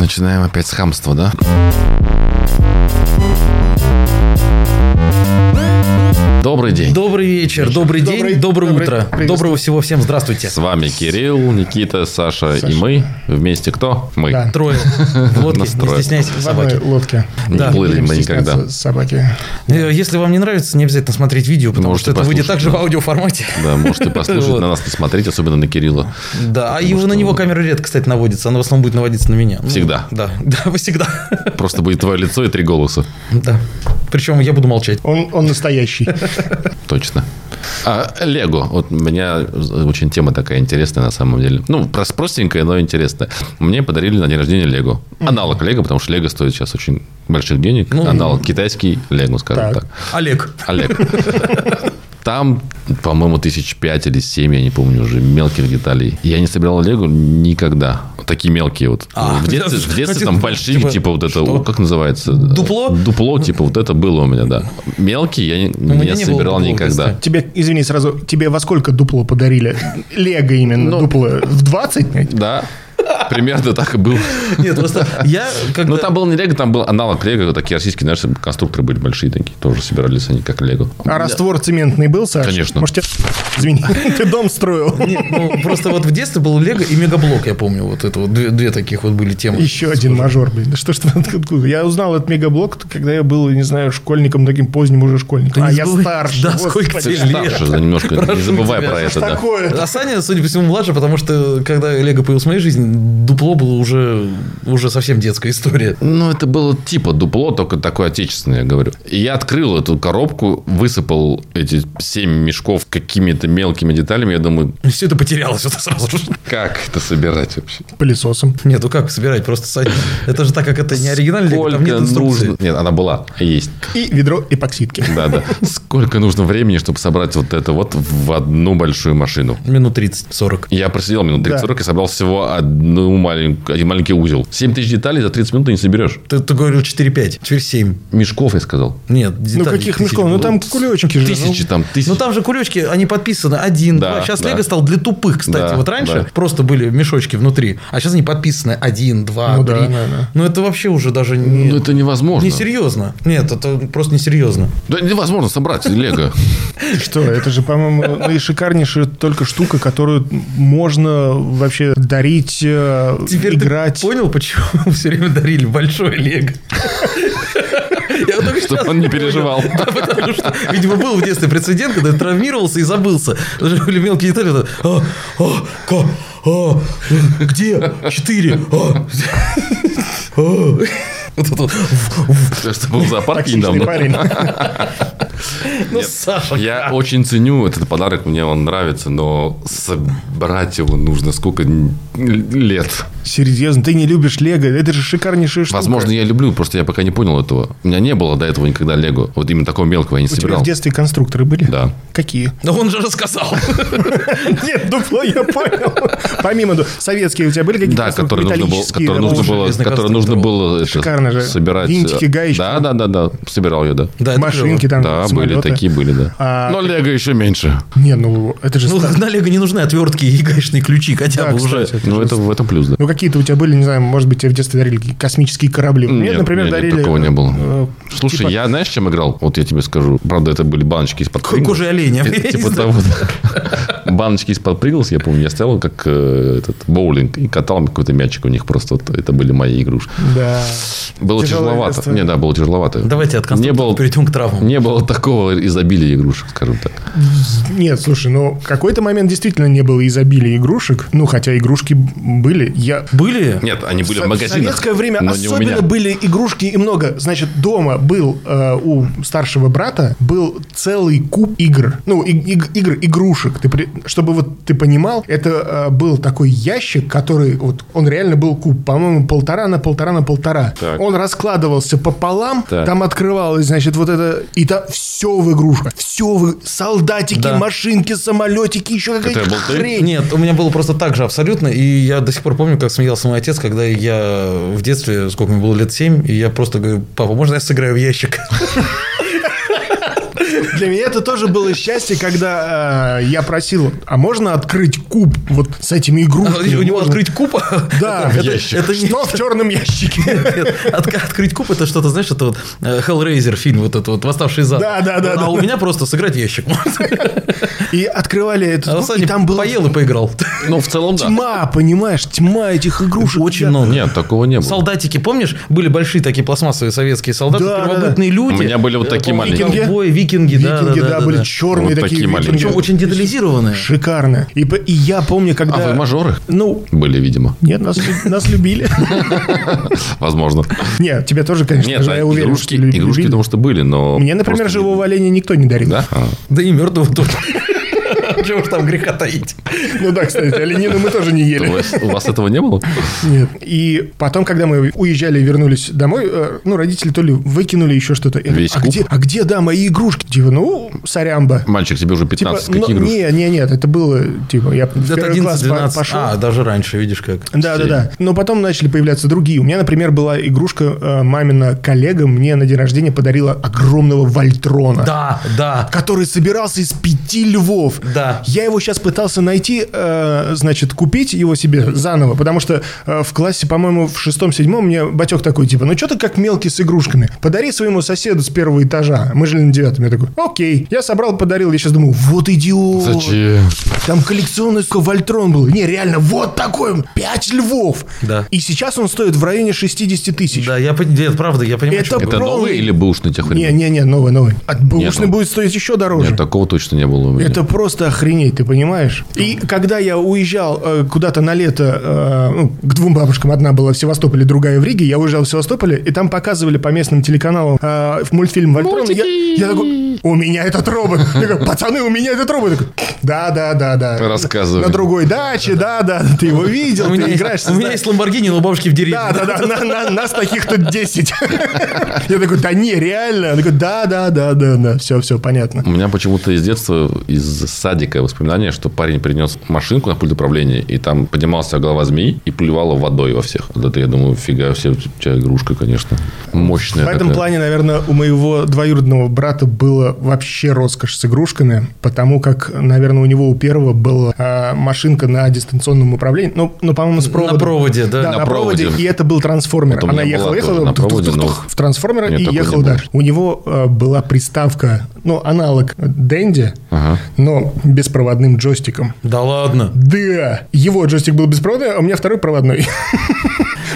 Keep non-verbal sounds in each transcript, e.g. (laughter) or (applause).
Начинаем опять с хамства, да? Добрый день. Добрый вечер, добрый день, Добрый- доброе добрый- утро. приветствую. Доброго всего всем, здравствуйте. С вами Кирилл, Никита, Саша, и Саша. мы. Вместе кто? Мы. Да. Трое (laughs) в лодке, не стесняйтесь, В собаки. лодке. Не Да. плыли мы никогда. Собаки. Э, Если вам не нравится, не обязательно смотреть видео, потому Можете что это выйдет также в да. аудиоформате. Да, можете послушать, на нас не смотреть, особенно на Кирилла. Да, а его, на него камера редко, кстати, наводится. Она в основном будет наводиться на меня. Ну, Всегда. Да, (laughs) да, всегда. Просто будет твое лицо и три голоса. Да. Причем я буду молчать. Он, он настоящий. (laughs) Точно. А Лего. Вот у меня очень тема такая интересная на самом деле. Ну, прос- простенькая, но интересная. Мне подарили на день рождения Лего. Аналог Лего, потому что Лего стоит сейчас очень больших денег. Ну, Аналог китайский Лего, скажем Так. так. Олег. Олег. (laughs) Там, по-моему, тысяч пять или семь, я не помню уже, мелких деталей. Я не собирал Лего никогда. Такие мелкие вот. А, в детстве, я в детстве там большие, типа, типа, вот это, что? как называется? Дупло? Дупло, типа вот это было у меня, да. Мелкие я не, меня не собирал никогда. Тебе, извини, сразу, тебе во сколько дупло подарили? Лего именно, Ну. дупло. В 20? Да, примерно так и было. Нет, просто я когда... Ну, там был не Лего, там был аналог Лего. Такие российские, знаешь, конструкторы были большие такие. Тоже собирались они как Лего. А раствор цементный был, Саш? Конечно. Может, тебе... Извини, (laughs) ты дом строил. Нет, ну просто вот в детстве был Лего и Мегаблок, я помню. Вот это вот две, две таких вот были темы. Еще один мажор, блин. Да что ж ты откуда? Я узнал этот мегаблок, когда я был, не знаю, школьником, таким поздним уже школьником. А я старше. Да, сколько тебе лет? старше, немножко. Не забывай про это, да. Такое. А Саня, судя по всему, младше, потому что когда Лего появился в моей жизни, дупло было уже, уже совсем детская история. Ну, это было типа дупло, только такое отечественное, я говорю. И я открыл эту коробку, высыпал эти семь мешков какими-то мелкими деталями. Я думаю, (laughs) все это потерялось вот сразу же. как это собирать вообще? Пылесосом. Нет, ну как собирать? Просто Саня. Это же так как это не оригинальный Лего, там нет инструкции. нужно... Нет, она была, есть. И ведро эпоксидки. Да, да. Сколько нужно времени, чтобы собрать вот это вот в одну большую машину? Минут 30-40. Я просидел минут 30-40 Да. и собрал всего одну маленькую, один маленький узел. 7 тысяч деталей за 30 минут ты не соберешь. Ты, ты говорил 4-5, теперь 7. Мешков, я сказал. Нет, Ну, деталей каких тысяч мешков? Ну, там кулечки же. Тысячи там, тысячи. Ну, там же кулечки, они подписаны один, Да, два. Сейчас да. Лего стал для тупых, кстати. Да, вот раньше да. просто были мешочки внутри, а сейчас они подписаны один, два, Ну три. да, да, да. Ну, это вообще уже даже не... Ну, это невозможно. Несерьезно. Нет, это просто несерьезно. Да невозможно собрать Лего. (laughs) Что, это же, по-моему, наишикарнейшая только штука, которую можно вообще дарить, э, Теперь играть. понял, почему (laughs) все время дарили большой Лего? Я только Чтобы он не переживал. Потому что, видимо, был в детстве прецедент, когда травмировался и забылся. Даже были мелкие детали. А, а, ка, а, где? Четыре. А, а. Вот это что, был в зоопарке недавно. (laughs) (laughs) Ну, Саша. Я очень ценю этот подарок, мне он нравится, но собрать его нужно сколько лет. Серьезно, ты не любишь Лего? Это же шикарнейшая штука. Возможно, я люблю, просто я пока не понял этого. У меня не было до этого никогда Лего. Вот именно такого мелкого я не У тебя собирал. в детстве конструкторы были? Да. Какие? Но он же рассказал. (laughs) Нет, дупло я понял. Помимо ду- советские у тебя были какие-то Да, которые нужно было, которые нужно было, которые нужно было же. собирать. Винтики, гаечки. Да, да, да, да. Собирал я, да. Да, Машинки там, Да, самолеты. были такие, были, да. А- Но Лего еще меньше. Не, ну это же... Ну, на Лего не нужны отвертки и гаечные ключи, хотя Да, бы уже. кстати. Ну, это в этом плюс, да. Ну, какие-то у тебя были, не знаю, может быть, тебе в детстве дарили космические корабли. Мне, Нет, например, нет, дарили... такого не было. э, Слушай, типа- я знаешь, чем играл? Вот я тебе скажу. Правда, это были баночки из-под Ко- кожи оленя. Типа того. (laughs) Баночки из-под Принглс, я помню, я стоял как э, этот боулинг и катал какой-то мячик у них просто. Это были мои игрушки. Да. Было тяжеловато. Не, да, было тяжеловато. Давайте от не конструктора было, перейдем к травмам. не было такого изобилия игрушек, скажем так. Нет, слушай, ну, в какой-то момент действительно не было изобилия игрушек. Ну, хотя игрушки были. Я... Были? Нет, они были в В магазинах. советское время особенно были игрушки и много. Значит, дома был э, у старшего брата был целый куб игр. Ну, и- иг- игр, игрушек. Ты при- Чтобы вот ты понимал, это э, был такой ящик, который вот он реально был куб, по-моему, полтора на полтора на полтора. Так. Он раскладывался пополам, Так. там открывалось, значит, вот это и там все в игрушках, все в солдатики, Да. машинки, самолетики, еще какая-то хрень. Нет, у меня было просто так же абсолютно. И я до сих пор помню, как смеялся мой отец, когда я в детстве, сколько мне было лет 7, и я просто говорю, папа, можно я сыграю в ящик? (laughs) Для меня это тоже было счастье, когда э, я просил, а можно открыть куб вот с этими А игрушками? У него Можно? открыть куб? Да, это, ящик. это не Что в черном ящике? Нет, от- Открыть куб это что-то, знаешь, это вот э, Hellraiser фильм, вот этот вот «Восставший зад». Да, да, да, А да. у меня просто сыграть ящик. (laughs) И открывали А этот куб, Саня и там была поел и поиграл. Ну, в целом, да. тьма, понимаешь, тьма этих игрушек. Очень Я- много. Нет, такого не было. Солдатики, помнишь, были большие такие пластмассовые советские солдаты, Да, да, первобытные люди. У меня были вот такие маленькие. Ковбои, викинги, да, Викинги, да, да, да, были да. черные Вот такие такие викинги. маленькие. Причем очень детализированные. Шикарно. И, и я помню, когда... А вы мажоры Ну, были, видимо. нет, нас, нас любили. (laughs) Возможно. Нет, тебя тоже, конечно Нет, же, а я уверен, игрушки, что игрушки, потому что были, но... Мне, например, живого не- оленя никто не дарил. Да? А. Да и мертвого тоже. Чего ж там греха таить? Ну да, кстати, оленину мы тоже не ели. у вас этого не было? Нет. И потом, когда мы уезжали и вернулись домой, э, ну, родители то ли выкинули еще что-то. Говорю, Весь а куб? где, а где, да, мои игрушки? Типа, ну, сорямба. Мальчик, тебе уже Типа, 15, ну, какие игрушки? не, не, нет, это было, типа, я в первый класс по- 11-12. пошел. А, даже раньше, видишь как. Да, да, да. Но потом начали появляться другие. У меня, например, была игрушка, э, мамина коллега мне на день рождения подарила огромного Вольтрона. Да, да. Который собирался из пяти львов. Да. Я его сейчас пытался найти, э, значит, купить его себе заново, потому что э, в классе, по-моему, в шестом-седьмом мне батек такой, типа, ну что ты как мелкий с игрушками? Подари своему соседу с первого этажа. Мы жили на девятом. Я такой, окей. Я собрал, подарил. Я сейчас думаю, вот идиот. Зачем? Там коллекционный Вольтрон был. Не, реально, вот такой он. Пять львов. Да. И сейчас он стоит в районе 60 тысяч. Да, я пон- нет, правда, я понимаю. Это что- Это новый или бэушный тех времен? Не-не-не, новый, новый. От бэушный ну- будет стоить еще дороже. Нет, такого точно не было у меня. Это просто охренеть, ты понимаешь? И когда я уезжал э, куда-то на лето э, ну, к двум бабушкам, одна была в Севастополе, другая в Риге, я уезжал в Севастополе, и там показывали по местным телеканалам э, мультфильм Вольтрон. Я, я такой, у меня этот робот. Я говорю, пацаны, у меня этот робот. Да, да, да, да. Рассказывай. На другой даче, да, да, ты его видел, У меня, ты есть, играешь. у меня есть Ламборгини, но у бабушки в деревне. Да, да, да, на- на- нас таких тут 10. Я такой, да не, реально. Он такой, да, да, да, да, да, все, все, понятно. У меня почему-то из детства, из садика воспоминания, что парень принес машинку на пульт управления, и там поднимался голова змеи и плевала водой во всех. Вот это я думаю, фига все, у тебя игрушка, конечно. Мощная В этом такая. плане, наверное, у моего двоюродного брата было вообще роскошь с игрушками, потому как, наверное, у него у первого была а, машинка на дистанционном управлении, ну, ну по-моему, с На проводом. проводе, да. Да, На на, проводе. проводе. и это был трансформер. Она ехала, ехала, на в трансформера и ехала дальше. У него э, была приставка, ну, аналог Дэнди, Ага. но беспроводным джойстиком. Да ладно. Да, его джойстик был беспроводной, а у меня второй проводной. (laughs)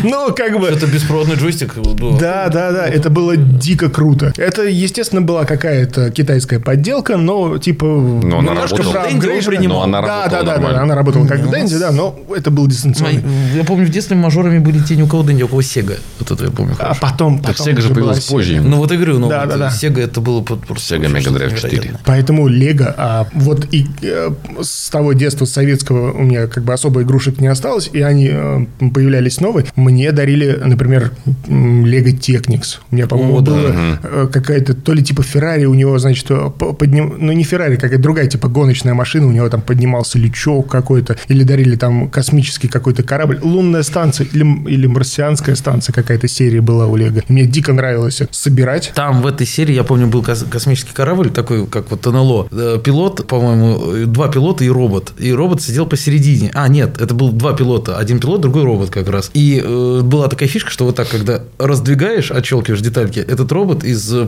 Ну, как бы... Это беспроводный джойстик. ну, Да, да, да, это было дико круто. Это, естественно, была какая-то китайская подделка, но типа она немножко работала. Но она да, работала да, да, да, она работала как Дэнди, да, но это был дистанционный. Я помню, в детстве мажорами были те, не у кого Дэнди, у кого Сега. Вот это я помню. А потом, Так Sega же появилась позже. Ну вот и говорю, ну. Сега это было под- просто Sega Что-то Drive 4. невероятное. Поэтому Лего, а вот и э, с того детства советского у меня как бы особо игрушек не осталось, и они э, появлялись новые. Мне дарили, например, Лего Technics. У меня, по-моему, да. была э, какая-то то ли типа Феррари, у него, значит, по- подним... ну не Феррари, какая-то другая типа гоночная машина, у него там поднимался лючок какой-то, или дарили там космический какой-то корабль, лунная станция или, или марсианская станция какая-то серия была у Лего. Мне дико нравилось собирать. Там в этой серии, я помню, был кос- космический корабль, такой, как вот НЛО. Э, Пилот, по-моему, э, два пилота и робот. И робот сидел посередине. А, нет, это был два пилота. Один пилот, другой робот как раз. И э, была такая фишка, что вот так, когда раздвигаешь, отщелкиваешь детальки, этот робот из э,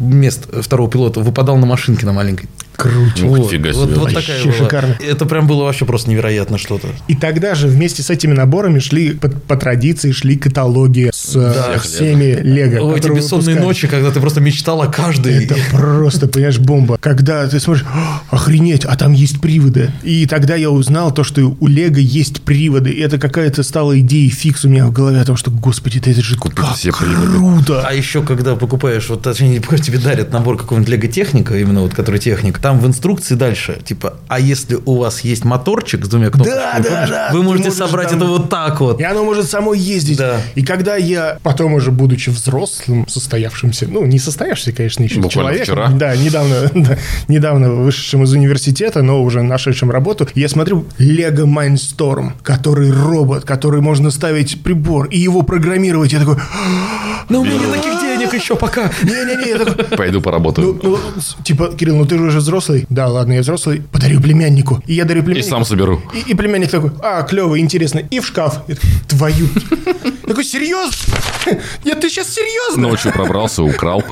мест второго пилота выпадал на машинке на маленькой. Круче. Ух, Вот, фига вот, себе. вот Вообще такая была. шикарно. Это прям было вообще просто невероятно что-то. И тогда же вместе с этими наборами шли, по, по традиции, шли каталоги с Да. э, всеми Лего. Ой, эти бессонные ночи, когда ты просто мечтал о каждой. Это просто, понимаешь, бомба. Когда ты смотришь, «О, охренеть, а там есть приводы. И тогда я узнал то, что у Лего есть приводы. И это какая-то стала идея фикс у меня в голове о том, что, господи, это же Купить как все приводы. круто. А еще, когда покупаешь, вот точнее, тебе дарят набор какого-нибудь Лего техника, именно вот который техник, там в инструкции дальше, типа, а если у вас есть моторчик с двумя кнопками, Да, да, да, вы можете собрать там- это вот так вот. И оно может само ездить. Да. И когда я я потом уже, будучи взрослым, состоявшимся, ну, не состоявшийся, конечно, еще Буквально человек. вчера. Да, недавно, (laughs) да, недавно вышедшим из университета, но уже нашедшим работу, я смотрю Lego Mindstorm, который робот, который можно ставить прибор и его программировать. Я такой, Но у меня нет таких денег еще пока. не-не-не, я такой, Пойду ну, поработаю. ну, с- типа, Кирилл, ну ты же уже взрослый. Да, ладно, я взрослый. Подарю племяннику. И я дарю И племяннику. сам соберу. И, и племянник такой, а, клево, интересно. И в шкаф. Я такой, Твою. Такой, серьезно? Нет, ты сейчас серьезно? Ночью пробрался, украл.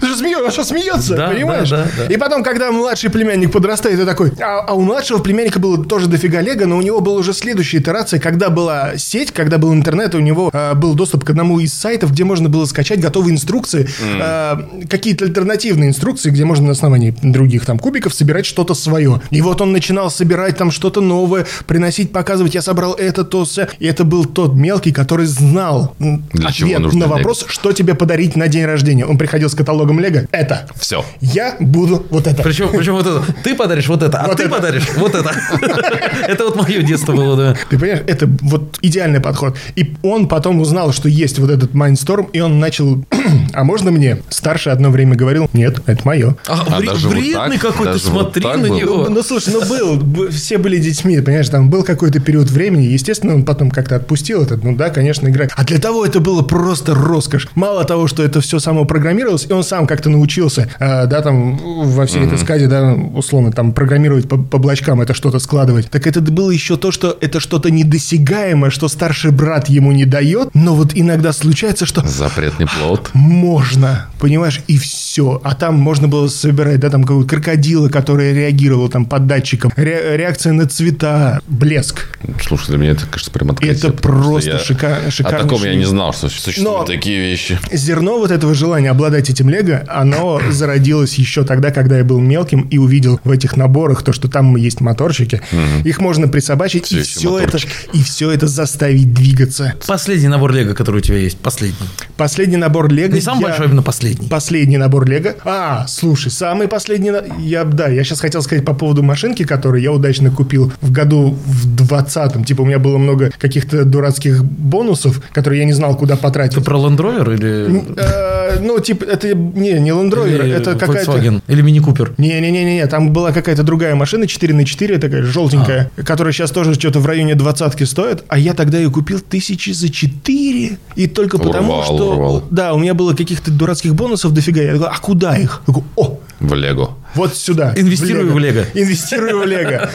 Ты же смеешься, а что смеется, Да, понимаешь? да, да, да. И потом, когда младший племянник подрастает, ты такой... А, а у младшего племянника было тоже дофига лего, но у него была уже следующая итерация, когда была сеть, когда был интернет, и у него а, был доступ к одному из сайтов, где можно было скачать готовые инструкции, а, какие-то альтернативные инструкции, где можно на основании других там кубиков собирать что-то свое. И вот он начинал собирать там что-то новое, приносить, показывать, я собрал это, то, все. И это был тот мелкий, который знал Для чего ответ нужно на лего. вопрос, что тебе подарить на день рождения. Он приходил с каталогом Лего. Это. Все. Я буду вот это. Причем, причем вот это. Ты подаришь вот это, а Вот ты это. подаришь вот это. (laughs) Это вот мое детство было, да. Ты понимаешь, это вот идеальный подход. И он потом узнал, что есть вот этот Mindstorm, и он начал, а можно мне? Старший одно время говорил, нет, это мое. А, А вре- даже вот вредный так? какой-то, Даже вот смотри так на было? него. Ну, слушай, ну был, все были детьми, понимаешь, там был какой-то период времени, естественно, он потом как-то отпустил этот, ну да, конечно, играть. А для того это было просто роскошь. Мало того, что это все само программировалось, и он сам как-то научился, э, да, там во всей этой сказе, да, условно, там программировать по, по блочкам, это что-то складывать. Так это было еще то, что это что-то недосягаемое, что старший брат ему не дает, но вот иногда случается, что Запретный плод. Можно, понимаешь, и все. А там можно было собирать, да, там какого-то крокодила, который реагировал там под датчиком, ре- реакция на цвета, блеск. Слушай, для меня это, кажется, прям открытие. Это просто шика- О шикарнейший- таком я не знал, что существуют Но- такие вещи. Зерно вот этого желания обладать этим лего, оно (coughs) зародилось еще тогда, когда я был мелким и увидел в этих наборах то, что там есть моторчики. Их можно присобачить, Все и все, это, и все это заставить двигаться. Последний набор Лего, который у тебя есть, последний. Последний набор лего... Не самый я- большой, а именно последний. Последний набор Лего. А, слушай, самый последний... Я, да, я сейчас хотел сказать по поводу машинки, которую я удачно купил в году в 20-м. Типа у меня было много каких-то дурацких бонусов, которые я не знал, куда потратить. Ты про Land Rover или... Э, Ну, типа, это не, не Land Rover, это какая-то... Volkswagen? Или Мини Купер? Не-не-не-не, там была какая-то другая машина 4 на 4 такая желтенькая, которая сейчас тоже что-то в районе двадцатки стоит, а я тогда ее купил тысячи за 4. И только потому, Урвал, что... урвал. Да, у меня было каких-то дурацких бонусов дофига. Я такой, а куда их? Я такой, о, В Лего. вот сюда. Инвестирую в Лего. Инвестирую в Лего.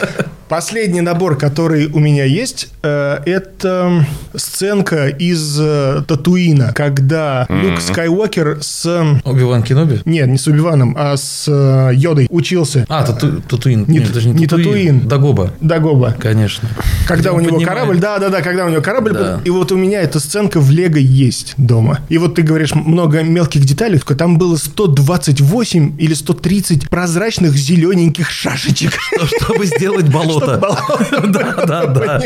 Последний набор, который у меня есть, э, это сценка из э, Татуина, когда Люк Скайуокер с... Оби-Ван Кеноби? Нет, не с Убиваном, а с э, Йодой учился. А, тату- Татуин. Не Нет, т- даже не не Татуин. Татуин. Дагоба. Дагоба. Конечно. Когда у него поднимает. корабль, да, да, да, когда у него корабль, Да. был, и вот у меня эта сценка в Лего есть дома. И вот ты говоришь много мелких деталей, только там было 128 или 130 прозрачных зелененьких шашечек. Чтобы сделать болото. (laughs) Да, да, да.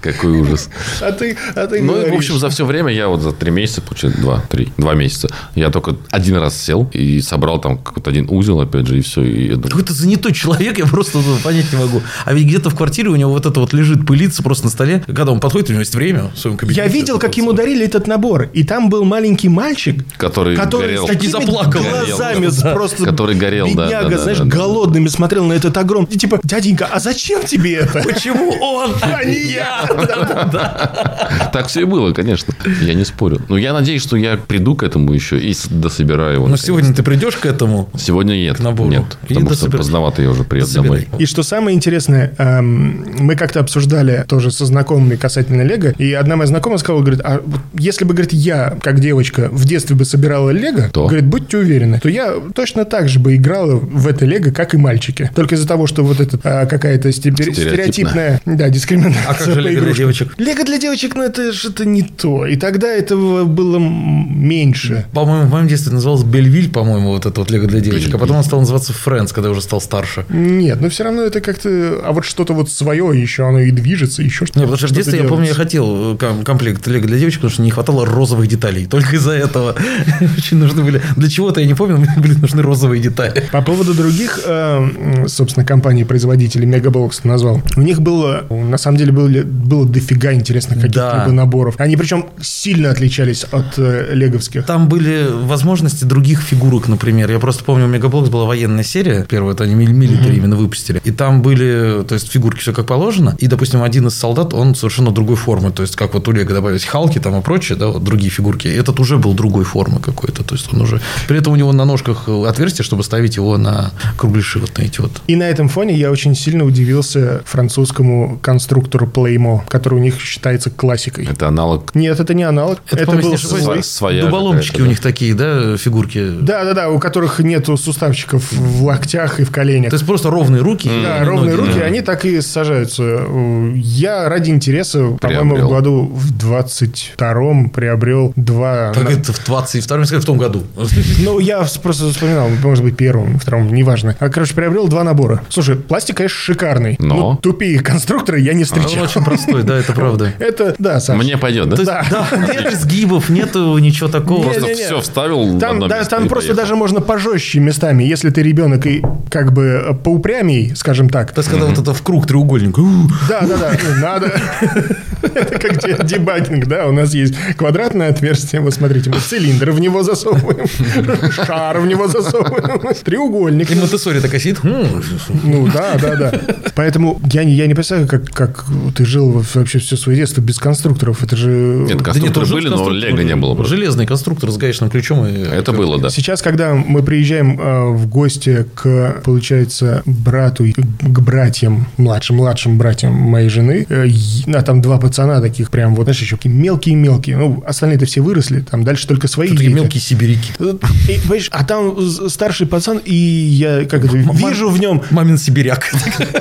Какой ужас. А ты, а ты Ну, в общем, за все время я вот за три месяца, получается, два, три, два месяца, я только один раз сел и собрал там какой-то один узел, опять же, и все. И я Какой-то занятой человек, (laughs) я просто понять не могу. А ведь где-то в квартире у него вот это вот лежит, пылится просто на столе. Когда он подходит, у него есть время в своем кабинете. Я видел, как ему дарили этот набор, и там был маленький мальчик, который, который горел. с такими заплакал. глазами Горел, да. просто Который горел, да, бедняга, да, да, знаешь, да, да. голодными смотрел на этот огромный. Типа, дяденька, а зачем тебе это? Почему он, А не я. Так все и было, конечно. Я не спорю. Но я надеюсь, что я приду к этому еще и дособираю его. Но сегодня ты придешь к этому. Сегодня нет. к набору. Нет, потому что поздновато я уже приеду домой. И что самое интересное, эм, мы как-то обсуждали тоже со знакомыми касательно Лего, и одна моя знакомая сказала, говорит, а если бы, говорит, я, как девочка, в детстве бы собирала Лего, То? говорит, будьте уверены, то я точно так же бы играла в это Лего, как и мальчики. Только из-за того, что вот это а, какая-то степер- Стереотипная. да, дискриминация А как же по Лего для девочек? Лего для девочек, ну это что-то не то. И тогда этого было меньше. По-моему, в моем детстве это называлось Belville, по-моему, вот это вот Лего для девочек. А потом он стал называться Friends, когда я уже стал старше. Нет, но все равно это как-то... А вот что-то вот свое еще, оно и движется, еще что-то. Не, потому что в детстве, я делается. помню, я хотел э, ком- комплект Лего для девочек, потому что не хватало розовых деталей. Только из-за этого (laughs) очень нужны были... Для чего-то я не помню, но (laughs) мне были нужны розовые детали. По поводу других, э, собственно, компаний-производителей Mega Bloks назвал. У них было, на самом деле, было, было дофига интересных каких-либо Да. наборов. Они причем сильно отличались от э, леговских. Там были возможности других фигурок, например. Я просто помню, у Mega Bloks была военная серия. Первая, это они мили- милитари именно выпустили. И там были, то есть, фигурки все как положено. И, допустим, один из солдат, он совершенно другой формы. То есть, как вот у Лего добавить Халки там и прочее, да, вот другие фигурки. Этот уже был другой формы какой-то. То есть, он уже... При этом у него на ножках отверстие, чтобы ставить его на кругляши вот на эти вот. И на этом фоне я очень сильно удивился французскому конструктору Playmo, который у них считается классикой. Это аналог Нет, это не аналог. Это, Это, был свой. своя Дуболомчики у них такие, да, фигурки. Да-да-да, у которых нету суставчиков в локтях и в коленях. То есть, просто ровные руки. Да, и ровные ноги. руки, они так и сажаются. Я ради интереса, по-моему, в году в 22-м приобрел два... Как это в 22 в том году? Ну, я просто вспоминал, может быть, первым, втором, неважно. А, короче, приобрел два набора. Слушай, пластик, конечно, шикарный. Но? Ну, тупее конструкторы я не Он встречал. очень простой, да, это правда. (laughs) Это, да, Саш. Мне пойдет, да? Да. да, (laughs) нет изгибов, нету ничего такого. Просто все вставил Там, да, просто поехал. даже можно пожестче местами, если ты ребенок и как бы поупрямей, скажем так. То есть, когда вот это в круг треугольник. Да, да, да, ну, надо. (laughs) Это как де- дебагинг, да, у нас есть квадратное отверстие, вот смотрите, мы цилиндр в него засовываем, шар в него засовываем, треугольник. И Монтессори такая сидит. «М, Ну, да, да, да. Поэтому я не, я не представляю, как, как ты жил во- вообще все свое детство без конструкторов. Это же... Нет, конструкторы уже были, но лего не было. просто. Железный конструктор с гаечным ключом. и- Это было, да. Сейчас, когда мы приезжаем э, в гости к, получается, брату, и к братьям, младшим, младшим братьям моей жены, э, а там два пацана таких прям, вот, знаешь, еще мелкие-мелкие. Ну, остальные-то все выросли, там дальше только свои Такие дети. мелкие сибиряки. И, понимаешь, а там старший пацан, и я как это, вижу в нем, Мамин сибиряк. (laughs)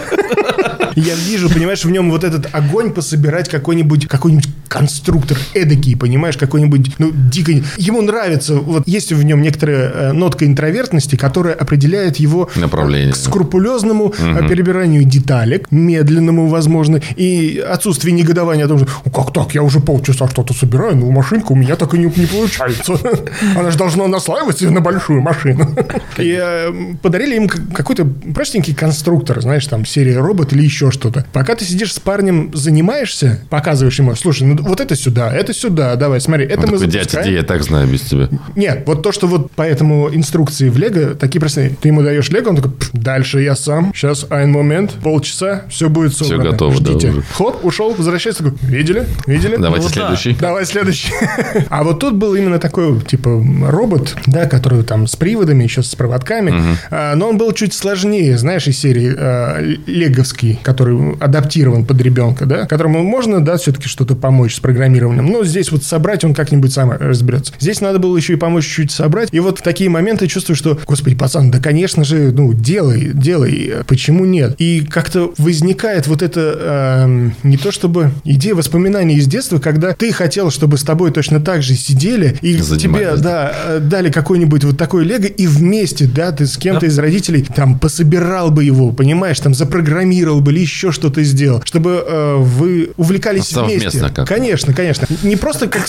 я вижу, понимаешь, в нем вот этот огонь пособирать какой-нибудь какой-нибудь конструктор эдакий, понимаешь, какой-нибудь, ну, дико... Ему нравится, вот есть в нем некоторая э, нотка интровертности, которая определяет его Направление. к скрупулезному э, перебиранию деталек, медленному, возможно, и отсутствие негодования о том, что «Ну, как так, я уже полчаса что-то собираю, но машинка у меня так и не, не получается. (laughs) Она же должна наслаиваться на большую машину. (laughs) И э, подарили им какой-то простенький конструктор, знаешь, там, серия робот или еще что-то. Пока ты сидишь с парнем, занимаешься, показываешь ему, слушай, ну вот это сюда, это сюда, давай, смотри, это Он мы такой, дядя, запускаем». иди, я так знаю без тебя. Нет, вот то, что вот поэтому инструкции в Лего такие простые. Ты ему даешь Лего, он такой, «Пф, дальше я сам, сейчас один момент, полчаса, все будет собрано. готово, да, Ждите. уже. Хоп, ушел, возвращается, такой, видели, видели? Давайте да. следующий. Давай следующий. (laughs) А вот тут был именно такой, типа, робот, да, который там с приводами, еще с проводками. А, Но он был чуть сложнее, знаешь, из серии а, леговский, который адаптирован под ребенка, да, которому можно, да, все-таки что-то помочь с программированием. Но здесь вот собрать он как-нибудь сам разберется. Здесь надо было еще и помочь чуть собрать. И вот в такие моменты чувствую, что, господи, пацан, да, конечно же, ну, делай, делай, почему нет? И как-то возникает вот это эм, не то чтобы идея воспоминаний из детства, когда ты хотел, чтобы с тобой точно так же сидели и тебе, Занимались, да, э, дали какой-нибудь вот такой лего, и вместе, да, ты с кем-то из родителей там пособирал бы его, понимаешь, там запрограммировал бы или еще что-то сделал, чтобы э, вы увлекались Совместно вместе. как-то. Конечно, конечно. Не просто как,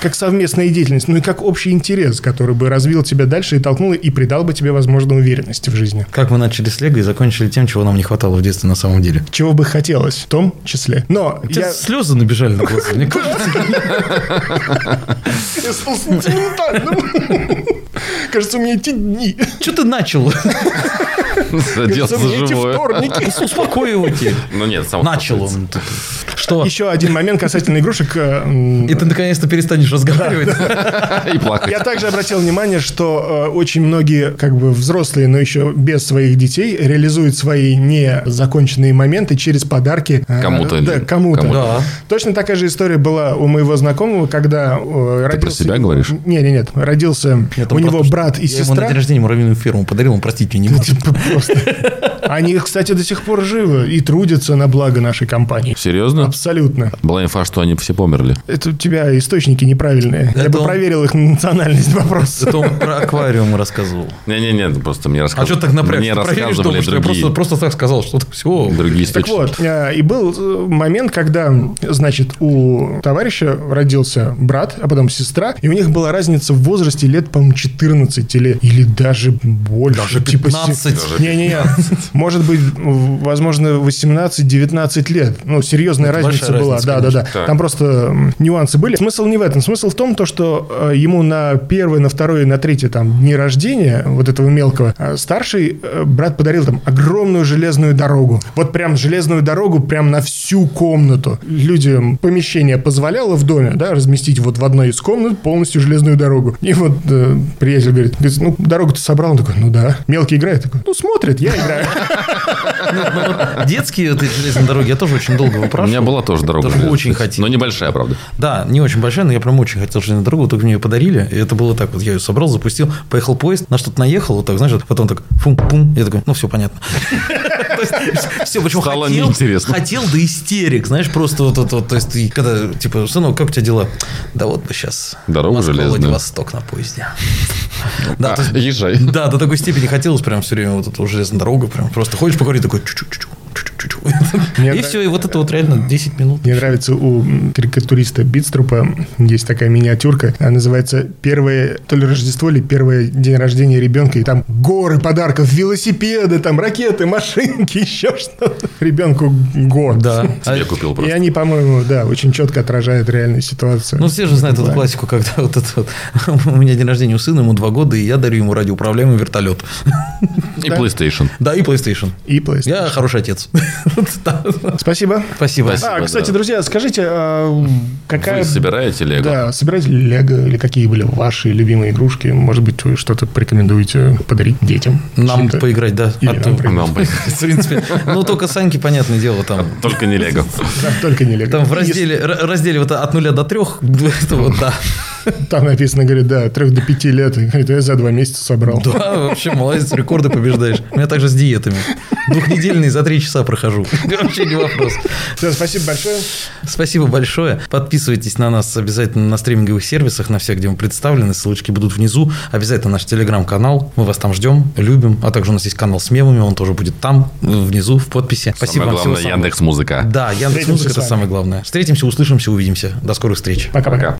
как совместная деятельность, но и как общий интерес, который бы развил тебя дальше и толкнул, и придал бы тебе, возможно, уверенности в жизни. Как мы начали с Лего и закончили тем, чего нам не хватало в детстве на самом деле. Чего бы хотелось в том числе. Но я... слезы набежали на глаза. Мне кажется. Кажется, у меня эти дни. что ты начал? У за живое. Успокой его. Ну нет, сам Начал он. Что? Еще один момент касательно игрушек. э, И ты наконец-то перестанешь разговаривать. (laughs) И плакать. Я также обратил внимание, что э, очень многие, как бы взрослые, но еще без своих детей, реализуют свои незаконченные моменты через подарки. э, Кому-то Да, кому-то. Да. Точно такая же история была у моего знакомого, когда родился... себя говоришь? Не, не, нет. Родился у про него брат и Я ему на сестра. день рождения муравьиную ферму подарил, он простить меня не. Типа просто. Они, кстати, до сих пор живы и трудятся на благо нашей компании. Серьезно? Абсолютно. Была инфа, что они все померли. Это у тебя источники неправильные. Я Это бы он- проверил их национальность (laughs) вопрос. Это он про аквариум рассказывал. Не-не-не, просто мне А рассказывали. что так напрягся? Мне рассказывали что я другие, просто, просто так сказал, что все. другие Так источники. вот, э, и был э, момент, когда, значит, у товарища родился брат, а потом сестра, и у них была разница в возрасте лет, по-моему, 14 или, или даже больше. Даже Типа се- 15. Не-не-не. Может быть, возможно, 18-19 лет. Ну, серьезная Это разница большая была. разница, Да, да, да. Так. Там просто нюансы были. Смысл не в этом. Смысл в том, то, что э, ему на первое, на второе, на третье там дни рождения вот этого мелкого э, старший э, брат подарил там огромную железную дорогу. Вот прям железную дорогу прям на всю комнату. Людям помещение позволяло в доме, да, разместить вот в одной из комнат полностью железную дорогу. И вот э, приятель говорит, говорит, ну, дорогу ты собрал? Он такой, ну да. Мелкий играет? Такой, ну, смотрит, я играю. Детские вот эти железные дороги я тоже очень долго У выпрашивал. меня была тоже дорога. Железная, очень хотел. Но небольшая, правда. Да, не очень большая, но я прям очень хотел железную дорогу, только мне ее подарили, и это было так вот, я ее собрал, запустил, поехал поезд, на что-то наехал, вот так, знаешь, вот потом так, фум-пум, я такой, ну, все понятно. (laughs) Все, почему Стало хотел, неинтересно. хотел до истерик, знаешь, просто вот это вот, то есть, ты когда, типа, сынок, как у тебя дела? Да вот бы сейчас Дорогу железную. Владивосток на поезде. (laughs) Да, А, есть- езжай. да, до такой степени хотелось прям все время вот эту железную дорогу, прям просто ходишь по городу такой чу-чу-чу-чу, И все, и вот это вот реально 10 минут. Мне нравится у карикатуриста Битструпа есть такая миниатюрка. Она называется «Первое то ли Рождество, или первое день рождения ребенка». И там горы подарков, велосипеды, там ракеты, машинки, (laughs) еще что-то. Ребенку год. Да. (laughs) Себе купил И просто. они, по-моему, да, очень четко отражают реальную ситуацию. Ну, все же знают эту классику, когда вот это вот... (laughs) У меня день рождения у сына, ему два года, и я дарю ему радиоуправляемый вертолет. И PlayStation. Да, и PlayStation. И PlayStation. Я хороший отец. (laughs) Спасибо. Спасибо. Спасибо. А, кстати, друзья, скажите, а, какая... Вы собираете Лего? Да, собираете ли Лего или какие были ваши любимые игрушки? Может быть, вы что-то порекомендуете подарить детям? Нам поиграть, да. Или А нам поиграть. (laughs) В принципе. Ну, только Саньки, понятное дело, там... (laughs) Только не Лего. Только не Лего. Там в разделе, разделе вот от нуля до трех, это вот, да. Там написано, говорит, да, от 3 до 5 лет. Говорит, я за два месяца собрал. Да, вообще, молодец, рекорды побеждаешь. У меня также с диетами. Двухнедельные за три часа прохожу. Вообще не вопрос. Все, спасибо большое. Спасибо большое. Подписывайтесь на нас обязательно на стриминговых сервисах, на всех, где мы представлены. Ссылочки будут внизу. Обязательно наш телеграм-канал. Мы вас там ждем, любим. А также у нас есть канал с мемами. Он тоже будет там, внизу, в подписи. Спасибо Самое вам. всего главное, самого. Яндекс Музыка. Да, Яндекс Встретимся Музыка с это самое главное. Встретимся, услышимся, увидимся. До скорых встреч. Пока-пока.